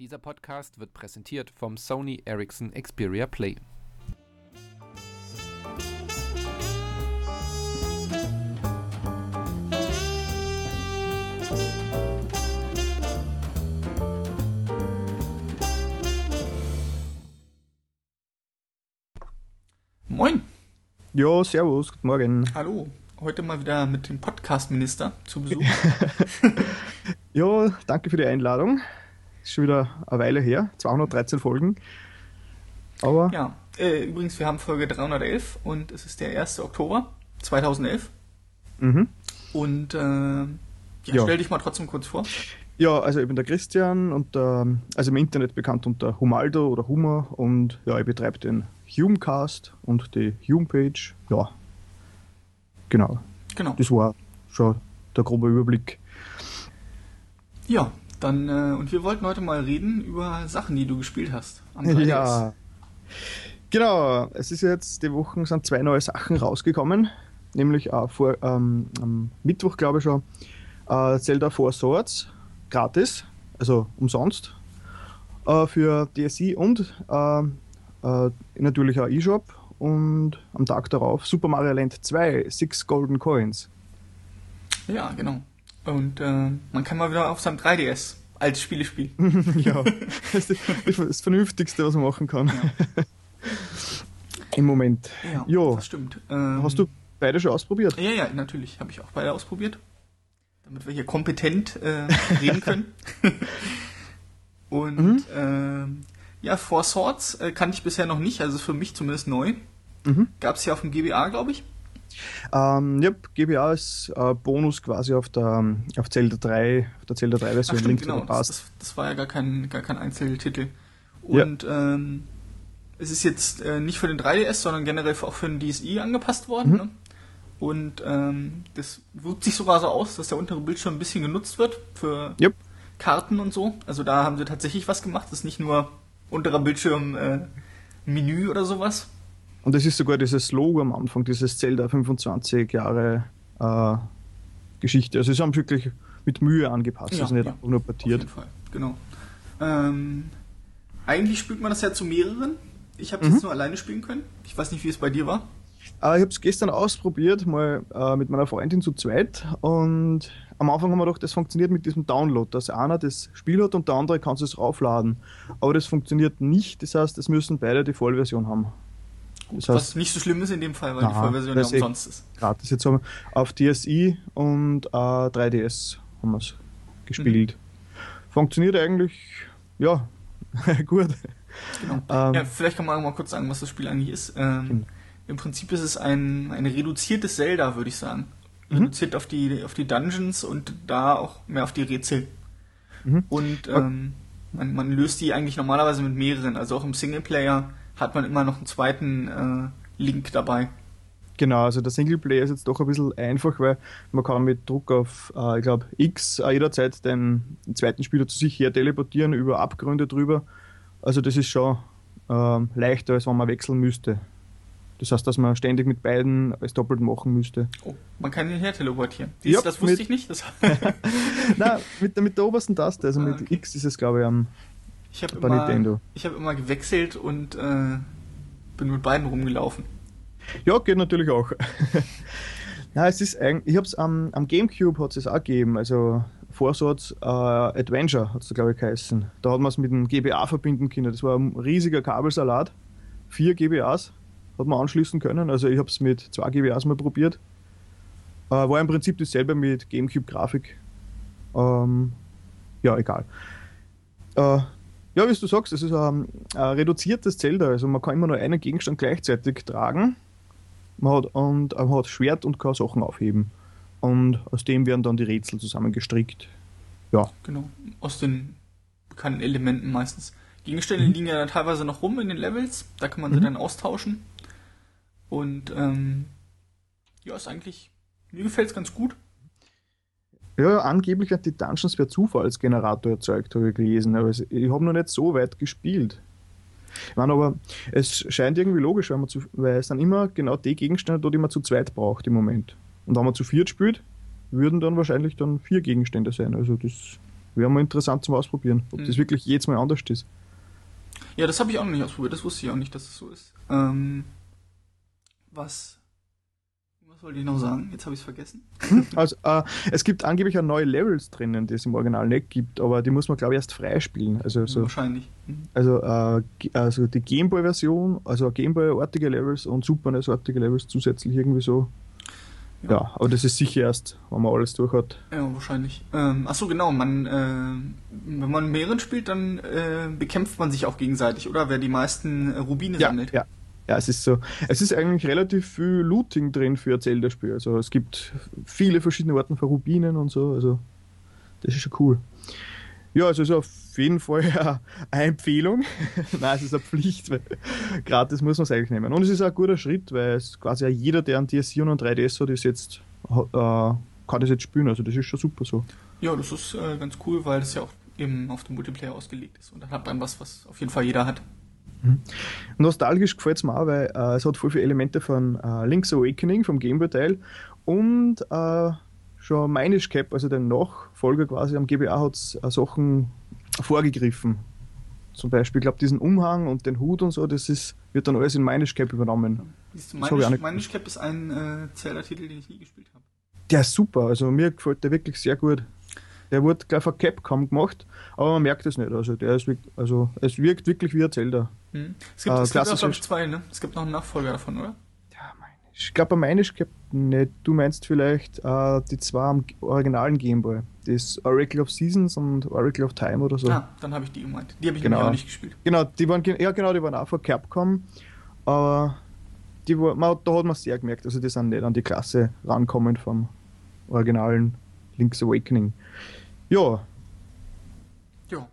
Dieser Podcast wird präsentiert vom Sony Ericsson Xperia Play. Moin. Ja, servus, guten Morgen. Hallo. Heute mal wieder mit dem Podcast-Minister zu Besuch. ja, danke für die Einladung. Ist schon wieder eine Weile her, 213 Folgen. Aber. Ja, äh, übrigens, wir haben Folge 311 und es ist der 1. Oktober 2011. Mhm. Und äh, ja, ja. stell dich mal trotzdem kurz vor. Ja, also ich bin der Christian und äh, also im Internet bekannt unter Humaldo oder Humor und ja, ich betreibe den Humecast und die Humepage. Ja, genau. Genau. Das war schon der grobe Überblick. Ja, dann äh, und wir wollten heute mal reden über Sachen, die du gespielt hast. ja. Genau, es ist jetzt die Wochen sind zwei neue Sachen rausgekommen, nämlich äh, vor ähm, am Mittwoch glaube ich schon äh, Zelda Four Swords gratis, also umsonst, äh, für DSI und äh, äh, natürlich auch eShop und am Tag darauf Super Mario Land 2, Six Golden Coins. Ja, genau. Und äh, man kann mal wieder auf seinem 3DS als Spiele spielen. ja, das ist das Vernünftigste, was man machen kann. Ja. Im Moment. Ja, jo. das stimmt. Ähm, Hast du beide schon ausprobiert? Ja, ja, natürlich. Habe ich auch beide ausprobiert damit wir hier kompetent äh, reden können. Und mhm. äh, ja, Four Swords äh, kannte ich bisher noch nicht, also für mich zumindest neu. Mhm. Gab es ja auf dem GBA, glaube ich. Ähm, ja, GBA ist äh, Bonus quasi auf der auf Zelda 3, auf der Zelda 3 Version. Ach, stimmt, genau, das, das, das, war ja gar kein, gar kein Einzeltitel. Und ja. ähm, es ist jetzt äh, nicht für den 3DS, sondern generell auch für den DSi angepasst worden. Mhm. Ne? Und ähm, das wirkt sich sogar so aus, dass der untere Bildschirm ein bisschen genutzt wird für yep. Karten und so. Also da haben sie tatsächlich was gemacht. Das ist nicht nur unterer Bildschirm äh, Menü oder sowas. Und es ist sogar dieses Logo am Anfang, dieses Zelda 25 Jahre äh, Geschichte. Also sie haben wirklich mit Mühe angepasst, ja, also nicht ja, nur portiert. Auf jeden Fall, genau. Ähm, eigentlich spielt man das ja zu mehreren. Ich habe es mhm. jetzt nur alleine spielen können. Ich weiß nicht, wie es bei dir war. Äh, ich habe es gestern ausprobiert, mal äh, mit meiner Freundin zu zweit. Und am Anfang haben wir gedacht, das funktioniert mit diesem Download, dass einer das Spiel hat und der andere kann es raufladen. Aber das funktioniert nicht, das heißt, es müssen beide die Vollversion haben. Das heißt, was nicht so schlimm ist in dem Fall, weil na, die Vollversion ja eh umsonst ist. Gratis. Jetzt haben auf DSi und äh, 3DS haben wir es gespielt. Mhm. Funktioniert eigentlich, ja, gut. Genau. Ähm, ja, vielleicht kann man auch mal kurz sagen, was das Spiel eigentlich ist. Ähm, genau. Im Prinzip ist es ein, ein reduziertes Zelda, würde ich sagen. Mhm. Reduziert auf die, auf die Dungeons und da auch mehr auf die Rätsel. Mhm. Und ähm, man, man löst die eigentlich normalerweise mit mehreren. Also auch im Singleplayer hat man immer noch einen zweiten äh, Link dabei. Genau, also der Singleplayer ist jetzt doch ein bisschen einfach, weil man kann mit Druck auf, äh, ich glaube, X äh, jederzeit den, zweiten Spieler zu sich her teleportieren, über Abgründe drüber. Also das ist schon äh, leichter, als wenn man wechseln müsste. Das heißt, dass man ständig mit beiden als doppelt machen müsste. Oh, man kann ihn her teleportieren. Dies, ja, das wusste mit, ich nicht. Nein, mit, mit der obersten Taste, also ah, mit okay. X ist es glaube ich am ich bei immer. Ich habe immer gewechselt und äh, bin mit beiden rumgelaufen. Ja, geht natürlich auch. ja, es ist eigentlich, ich habe es am, am Gamecube hat es auch gegeben, also Vorsatz äh, Adventure hat es glaube ich geheißen. Da hat man es mit dem GBA verbinden können. Das war ein riesiger Kabelsalat, vier GBAs hat man anschließen können. Also ich habe es mit 2 GBAs mal probiert. Äh, war im Prinzip dasselbe mit GameCube-Grafik. Ähm, ja, egal. Äh, ja, wie du sagst, es ist ein, ein, reduziertes Zelda. Also man kann immer nur einen Gegenstand gleichzeitig tragen. Man hat, und man hat Schwert und kann Sachen aufheben. Und aus dem werden dann die Rätsel zusammengestrickt. Ja. Genau, aus den bekannten Elementen meistens. Gegenstände mhm. liegen ja teilweise noch rum in den Levels, da kann man sie mhm. dann austauschen. Und ähm, ja, ist eigentlich, mir gefällt es ganz gut. Ja, angeblich hat die Dungeons per Zufallsgenerator erzeugt, habe ich gelesen, aber ich habe noch nicht so weit gespielt. Ich meine, aber es scheint irgendwie logisch, weil, man zu, weil es dann immer genau die Gegenstände die man zu zweit braucht im Moment. Und wenn man zu viert spielt, würden dann wahrscheinlich dann vier Gegenstände sein. Also das wäre mal interessant zum Ausprobieren, ob mhm. das wirklich jedes Mal anders ist. Ja, das habe ich auch noch nicht ausprobiert, das wusste ich auch nicht, dass es so ist. Ähm, was was wollte ich noch sagen? Jetzt habe ich es vergessen. Also, äh, es gibt angeblich auch neue Levels drinnen, die es im Original nicht gibt, aber die muss man, glaube ich, erst freispielen. Also, so, Wahrscheinlich. Mhm. Also, äh, also die Gameboy-Version, also Gameboy-artige Levels und Super NES-artige Levels zusätzlich irgendwie so. Ja. ja. aber das ist sicher erst, wenn man alles durch hat. Ja, wahrscheinlich. Ähm, achso, genau. Man, äh, wenn man mehreren spielt, dann äh, bekämpft man sich auch gegenseitig, oder? Wer die meisten äh, Rubine ja, sammelt. Ja, ja, es ist so. Es ist eigentlich relativ viel Looting drin für ein Zelda-Spiel. Also es gibt viele verschiedene Arten von Rubinen und so. Also das ist schon cool. Ja, also ist auf jeden Fall eine Empfehlung. Nein, es ist eine Pflicht, weil gratis muss man es eigentlich nehmen. Und es ist auch ein guter Schritt, weil es quasi jeder, der einen DSi und einen 3DS hat, ist jetzt, äh, kann das jetzt spielen. Also das ist schon super so. Ja, das ist äh, ganz cool, weil es ja auch eben auf den Multiplayer ausgelegt ist. Und dann hat man was, was auf jeden Fall jeder hat. Mhm. Nostalgisch gefällt es mir auch, weil äh, es hat voll viele Elemente von äh, Link's Awakening, vom Gameboy-Teil und äh, schon Minish Cap, also der Nachfolger quasi am GBA, hat es äh, Sachen vorgegriffen. Zum Beispiel, ich glaube, diesen Umhang und den Hut und so, das ist, wird dann alles in Minish Cap übernommen. Minish, Minish Cap ist ein äh, Zelda-Titel, den ich nie gespielt habe. Der ist super, also mir gefällt der wirklich sehr gut. Der wurde gleich von Capcom gemacht, aber man merkt es nicht. Also, der ist, also es wirkt wirklich wie ein Zelda. Hm. Es gibt, äh, es gibt auch, glaube ich, zwei, ne? Es gibt noch einen Nachfolger davon, oder? Ja, meine ich. glaube, bei Minish gibt nicht. Du meinst vielleicht äh, die zwei am originalen Gameboy. Das Oracle of Seasons und Oracle of Time oder so. Ah, dann habe ich die gemeint. Die habe ich genau. auch nicht gespielt. Genau, die waren, ja, genau, die waren auch von Capcom. Aber die war, man, da hat man sehr gemerkt, also die sind nicht an die Klasse rankommen vom originalen Link's Awakening. Ja. Ja,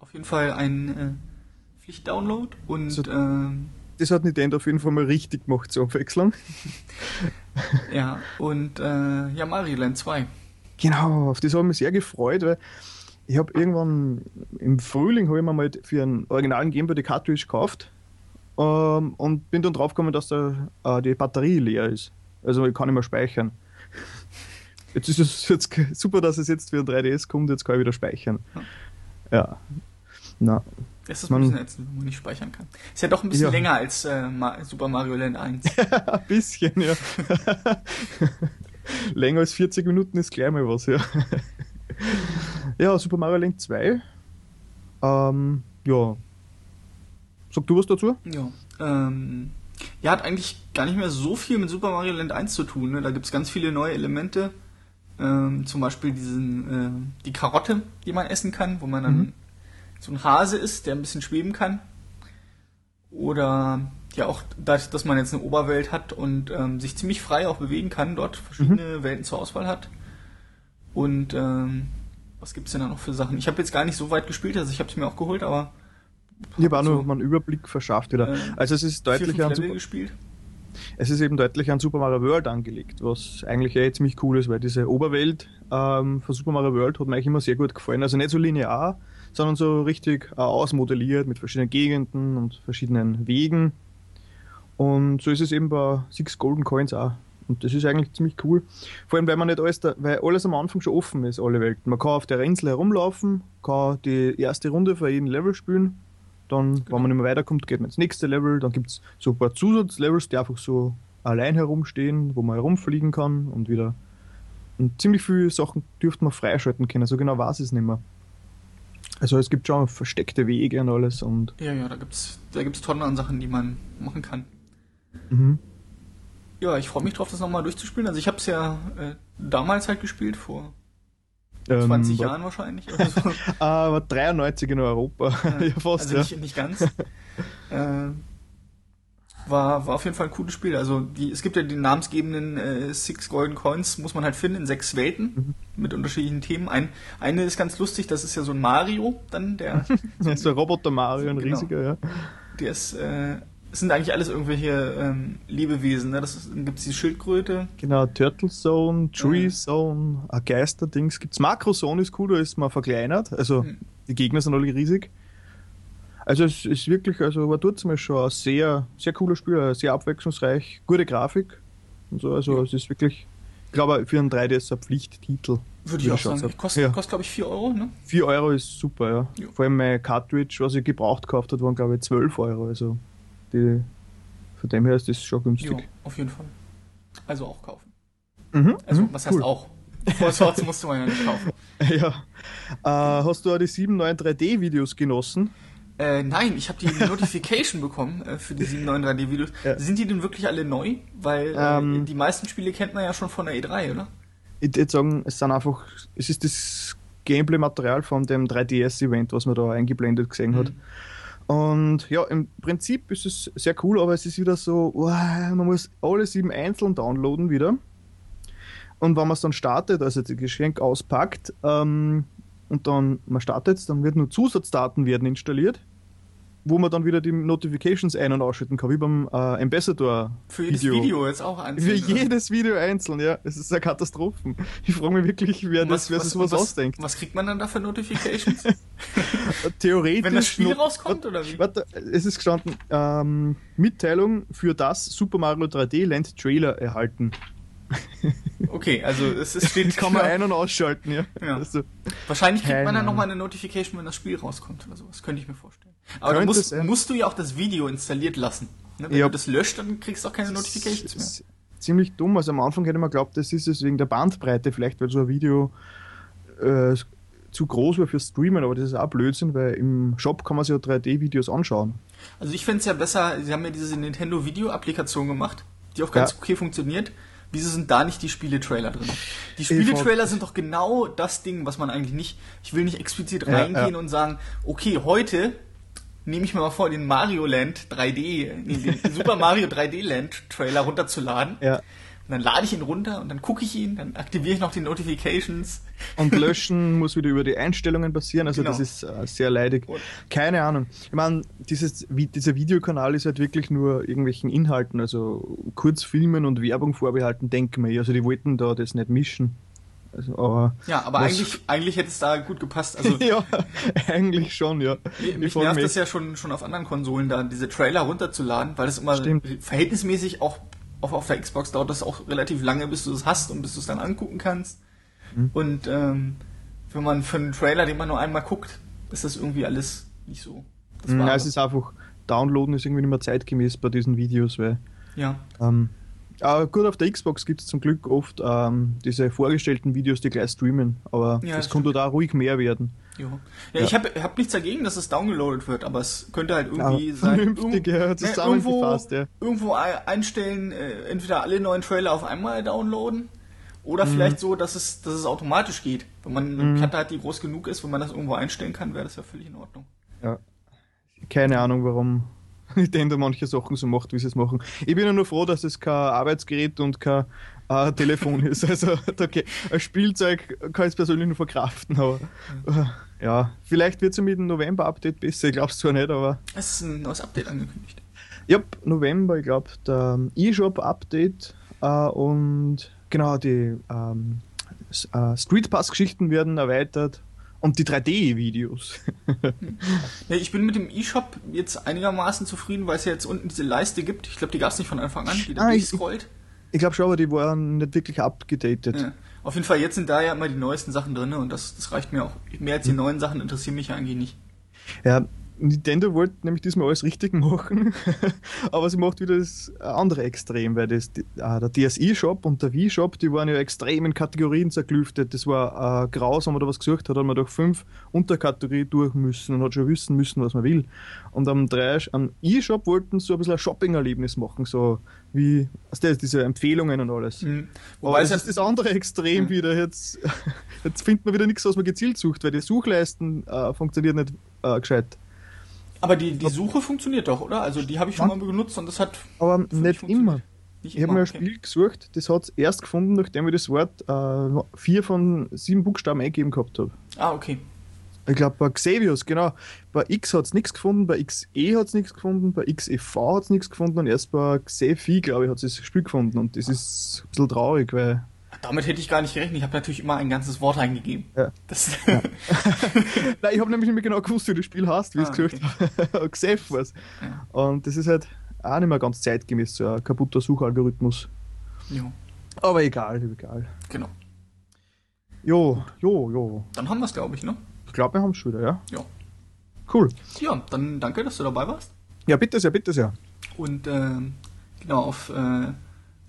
auf jeden Fall ein äh, Pflicht-Download und. Also, äh, das hat Nintendo auf jeden Fall mal richtig gemacht zur Abwechslung. ja, und äh, ja, Mario Land 2. Genau, auf das habe ich mich sehr gefreut, weil ich habe irgendwann im Frühling habe ich mir mal für einen originalen Game Boy die Cartridge gekauft ähm, und bin dann draufgekommen, dass da äh, die Batterie leer ist. Also ich kann nicht mehr speichern. Jetzt ist es jetzt super, dass es jetzt für ein 3DS kommt, jetzt kann ich wieder speichern. Ja. ja. Na. Das ist ein bisschen ätzend, wenn man nicht speichern kann. Ist ja doch ein bisschen ja. länger als äh, Super Mario Land 1. ein bisschen, ja. länger als 40 Minuten ist gleich mal was, ja. ja, Super Mario Land 2. Ähm, ja. Sag du was dazu? Ja. Ähm, ja, hat eigentlich gar nicht mehr so viel mit Super Mario Land 1 zu tun. Ne? Da gibt es ganz viele neue Elemente. Ähm, zum Beispiel diesen, äh, die Karotte, die man essen kann, wo man dann mhm. so ein Hase ist, der ein bisschen schweben kann. Oder ja auch, dadurch, dass man jetzt eine Oberwelt hat und ähm, sich ziemlich frei auch bewegen kann, dort verschiedene mhm. Welten zur Auswahl hat. Und ähm, was gibt's denn da noch für Sachen? Ich habe jetzt gar nicht so weit gespielt, also ich habe es mir auch geholt, aber ich habe auch nur mal einen Überblick verschafft wieder. Äh, also es ist deutlich an Super, gespielt es ist eben deutlich an Super Mario World angelegt, was eigentlich ja ziemlich cool ist, weil diese Oberwelt ähm, von Super Mario World hat mir eigentlich immer sehr gut gefallen. Also nicht so linear, sondern so richtig äh, ausmodelliert mit verschiedenen Gegenden und verschiedenen Wegen. Und so ist es eben bei Six Golden Coins auch. Und das ist eigentlich ziemlich cool. Vor allem, weil man nicht alles, da, weil alles am Anfang schon offen ist, alle Welten. Man kann auf der Insel herumlaufen, kann die erste Runde für jeden Level spielen dann, genau. wenn man mehr weiterkommt, geht man ins nächste Level. Dann gibt es so ein paar Zusatzlevels, die einfach so allein herumstehen, wo man herumfliegen kann und wieder. Und ziemlich viele Sachen dürfte man freischalten können, so genau weiß ich es nicht mehr. Also es gibt schon versteckte Wege und alles und. Ja, ja, da gibt's, da gibt's Tonnen an Sachen, die man machen kann. Mhm. Ja, ich freue mich drauf, das nochmal durchzuspielen. Also ich habe es ja äh, damals halt gespielt, vor 20 ähm, Jahren wahrscheinlich. So. Aber 93 in Europa. Ja, ja fast, also ja. Nicht, nicht ganz. äh, war, war auf jeden Fall ein cooles Spiel. Also die, es gibt ja die namensgebenden äh, Six Golden Coins, muss man halt finden, in sechs Welten mhm. mit unterschiedlichen Themen. Ein, eine ist ganz lustig, das ist ja so ein Mario, dann der. so, ein Roboter Mario, ein genau. riesiger, ja. Der ist äh, es sind eigentlich alles irgendwelche ähm, Lebewesen. Ne? Das gibt es die Schildkröte. Genau, Turtle Zone, Tree ja. Zone, ein Geisterdings gibt es. Makro Zone ist cool, da ist man verkleinert. Also mhm. die Gegner sind alle riesig. Also es ist wirklich, also war dort zum Beispiel schon ein sehr, sehr cooler Spiel, sehr abwechslungsreich, gute Grafik und so. Also ja. es ist wirklich, ich glaube, für einen 3D ist es ein Pflichttitel. Würde ich auch sagen. Kostet, ja. kostet glaube ich, 4 Euro, ne? 4 Euro ist super, ja. ja. Vor allem mein Cartridge, was ich gebraucht gekauft habe, waren glaube ich 12 Euro. Also die, von dem her ist das schon günstig. Ja, auf jeden Fall. Also auch kaufen. Mhm, also, was cool. heißt auch? Vollsorts musst du mal ja nicht kaufen. Ja. Äh, hast du auch die 7 neuen 3D-Videos genossen? Äh, nein, ich habe die Notification bekommen äh, für die 7 neuen 3D-Videos. Ja. Sind die denn wirklich alle neu? Weil äh, ähm, die meisten Spiele kennt man ja schon von der E3, oder? Ich würde sagen, es sind einfach, es ist das Gameplay-Material von dem 3DS-Event, was man da eingeblendet gesehen hat. Und ja, im Prinzip ist es sehr cool, aber es ist wieder so, oh, man muss alle sieben einzeln downloaden wieder. Und wenn man es dann startet, also das Geschenk auspackt ähm, und dann man startet, dann wird nur Zusatzdaten werden installiert wo man dann wieder die Notifications ein- und ausschalten kann, wie beim äh, Ambassador. Für jedes Video. Video jetzt auch einzeln. Für jedes Video einzeln, ja. Es ist eine Katastrophe. Ich frage mich wirklich, wer, was, das, wer was, sich sowas was, ausdenkt. Was kriegt man dann da für Notifications? Theoretisch. Wenn das Spiel rauskommt, oder wie? Warte, es ist gestanden, ähm, Mitteilung für das Super Mario 3D Land Trailer erhalten. Okay, also es ist, steht. kann man ein- und ausschalten, ja. ja. Also, Wahrscheinlich kriegt man dann nochmal eine Notification, wenn das Spiel rauskommt oder sowas. Könnte ich mir vorstellen. Aber du musst, musst, du ja auch das Video installiert lassen. Ne? Wenn ja. du das löscht, dann kriegst du auch keine Notifications mehr. Ziemlich dumm. Also am Anfang hätte man geglaubt, das ist es wegen der Bandbreite vielleicht, weil so ein Video äh, zu groß war für Streamen, aber das ist auch Blödsinn, weil im Shop kann man sich ja 3D-Videos anschauen. Also ich fände es ja besser, sie haben ja diese Nintendo Video-Applikation gemacht, die auch ganz ja. okay funktioniert. Wieso sind da nicht die Spieletrailer drin? Die Spieletrailer sind doch genau das Ding, was man eigentlich nicht. Ich will nicht explizit reingehen ja, ja. und sagen, okay, heute nehme ich mir mal vor, den Mario Land 3D, den Super Mario 3D Land Trailer runterzuladen. Ja. Und dann lade ich ihn runter und dann gucke ich ihn, dann aktiviere ich noch die Notifications. Und löschen muss wieder über die Einstellungen passieren, also genau. das ist äh, sehr leidig. Keine Ahnung. Ich meine, dieses, dieser Videokanal ist halt wirklich nur irgendwelchen Inhalten, also Kurzfilmen und Werbung vorbehalten, denke ich. Also die wollten da das nicht mischen. Also, aber ja, aber eigentlich, eigentlich hätte es da gut gepasst. Also, ja, eigentlich schon, ja. Mich, mich nervt das ja schon, schon auf anderen Konsolen, da diese Trailer runterzuladen, weil das immer Stimmt. verhältnismäßig auch auf, auf der Xbox dauert das auch relativ lange, bis du es hast und bis du es dann angucken kannst. Mhm. Und ähm, wenn man für einen Trailer, den man nur einmal guckt, ist das irgendwie alles nicht so. Das ja, es ist einfach, downloaden ist irgendwie nicht mehr zeitgemäß bei diesen Videos, weil. Ja. Ähm, aber gut, auf der Xbox gibt es zum Glück oft ähm, diese vorgestellten Videos, die gleich streamen, aber ja, das, das könnte da ruhig mehr werden. Ja, ja, ich habe hab nichts dagegen, dass es downgeloadet wird, aber es könnte halt irgendwie ja, sein. Vernünftig, ja, ne, zusammengefasst, ja. Irgendwo einstellen, äh, entweder alle neuen Trailer auf einmal downloaden oder mhm. vielleicht so, dass es, dass es automatisch geht. Wenn man eine mhm. Platte hat, die groß genug ist, wenn man das irgendwo einstellen kann, wäre das ja völlig in Ordnung. Ja. Keine Ahnung, warum Nintendo manche Sachen so macht, wie sie es machen. Ich bin ja nur froh, dass es kein Arbeitsgerät und kein äh, Telefon ist. Also okay, ein Spielzeug kann ich persönlich nur verkraften, aber äh, ja, vielleicht wird es mit dem November-Update besser, ich glaube es zwar nicht, aber. Es ist ein neues Update angekündigt. Ja, November, ich glaube, der E-Shop-Update äh, und genau, die ähm, äh, Street Pass-Geschichten werden erweitert und die 3D-Videos. ja, ich bin mit dem E-Shop jetzt einigermaßen zufrieden, weil es ja jetzt unten diese Leiste gibt. Ich glaube, die gab es nicht von Anfang an, die da ah, durchscrollt. Ich, ich glaube schon, aber die waren nicht wirklich abgedatet. Ja. Auf jeden Fall, jetzt sind da ja immer die neuesten Sachen drin und das, das reicht mir auch. Mehr als die hm. neuen Sachen interessieren mich ja eigentlich nicht. Ja, Nintendo wollte nämlich diesmal alles richtig machen, aber sie macht wieder das andere Extrem, weil das, äh, der DSI-Shop und der Wii-Shop, die waren ja extrem in Kategorien zerklüftet. Das war äh, graus, wenn man da was gesucht hat, hat man durch fünf Unterkategorien durch müssen und hat schon wissen müssen, was man will. Und am, am E-Shop wollten sie so ein bisschen ein Shopping-Erlebnis machen, so wie also diese Empfehlungen und alles. Mhm. Aber das ist das andere Extrem mhm. wieder. Jetzt, jetzt findet man wieder nichts, was man gezielt sucht, weil die Suchleisten äh, funktionieren nicht äh, gescheit. Aber die, die Suche funktioniert doch, oder? Also die habe ich schon mal benutzt und das hat. Aber nicht immer. Nicht ich habe mir ein Spiel gesucht, das hat es erst gefunden, nachdem ich das Wort äh, vier von sieben Buchstaben eingegeben gehabt habe. Ah, okay. Ich glaube bei Xavius, genau. Bei X hat es nichts gefunden, bei XE hat es nichts gefunden, bei XEV hat es nichts gefunden und erst bei Xefi, glaube ich, hat es das Spiel gefunden. Und das ist ein bisschen traurig, weil damit hätte ich gar nicht gerechnet. Ich habe natürlich immer ein ganzes Wort eingegeben. Ja. Das ja. Nein, ich habe nämlich nicht mehr genau gewusst, wie das Spiel heißt, wie ah, es gesagt okay. Xef was. Ja. Und das ist halt auch nicht mehr ganz zeitgemäß, so ein kaputter Suchalgorithmus. Ja. Aber egal, egal. Genau. Jo, jo, jo. Dann haben wir es, glaube ich, ne? Ich glaube, wir haben es schon wieder, ja. Ja. Cool. Ja, dann danke, dass du dabei warst. Ja, bitte sehr, bitte sehr. Und ähm, genau, auf äh,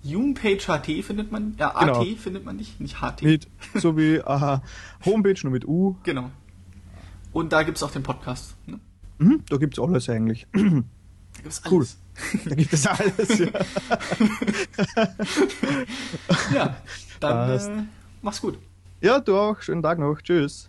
Homepage HT findet man, ja, Genau. AT findet man dich, nicht HT. Mit, so wie äh, Homepage nur mit U. Genau. Und da gibt's auch den Podcast. Ne? Mhm, da gibt es alles eigentlich. Da gibt's Cool. alles. Da gibt es alles, ja. Ja, dann äh, mach's gut. Ja, du auch. Schönen Tag noch. Tschüss.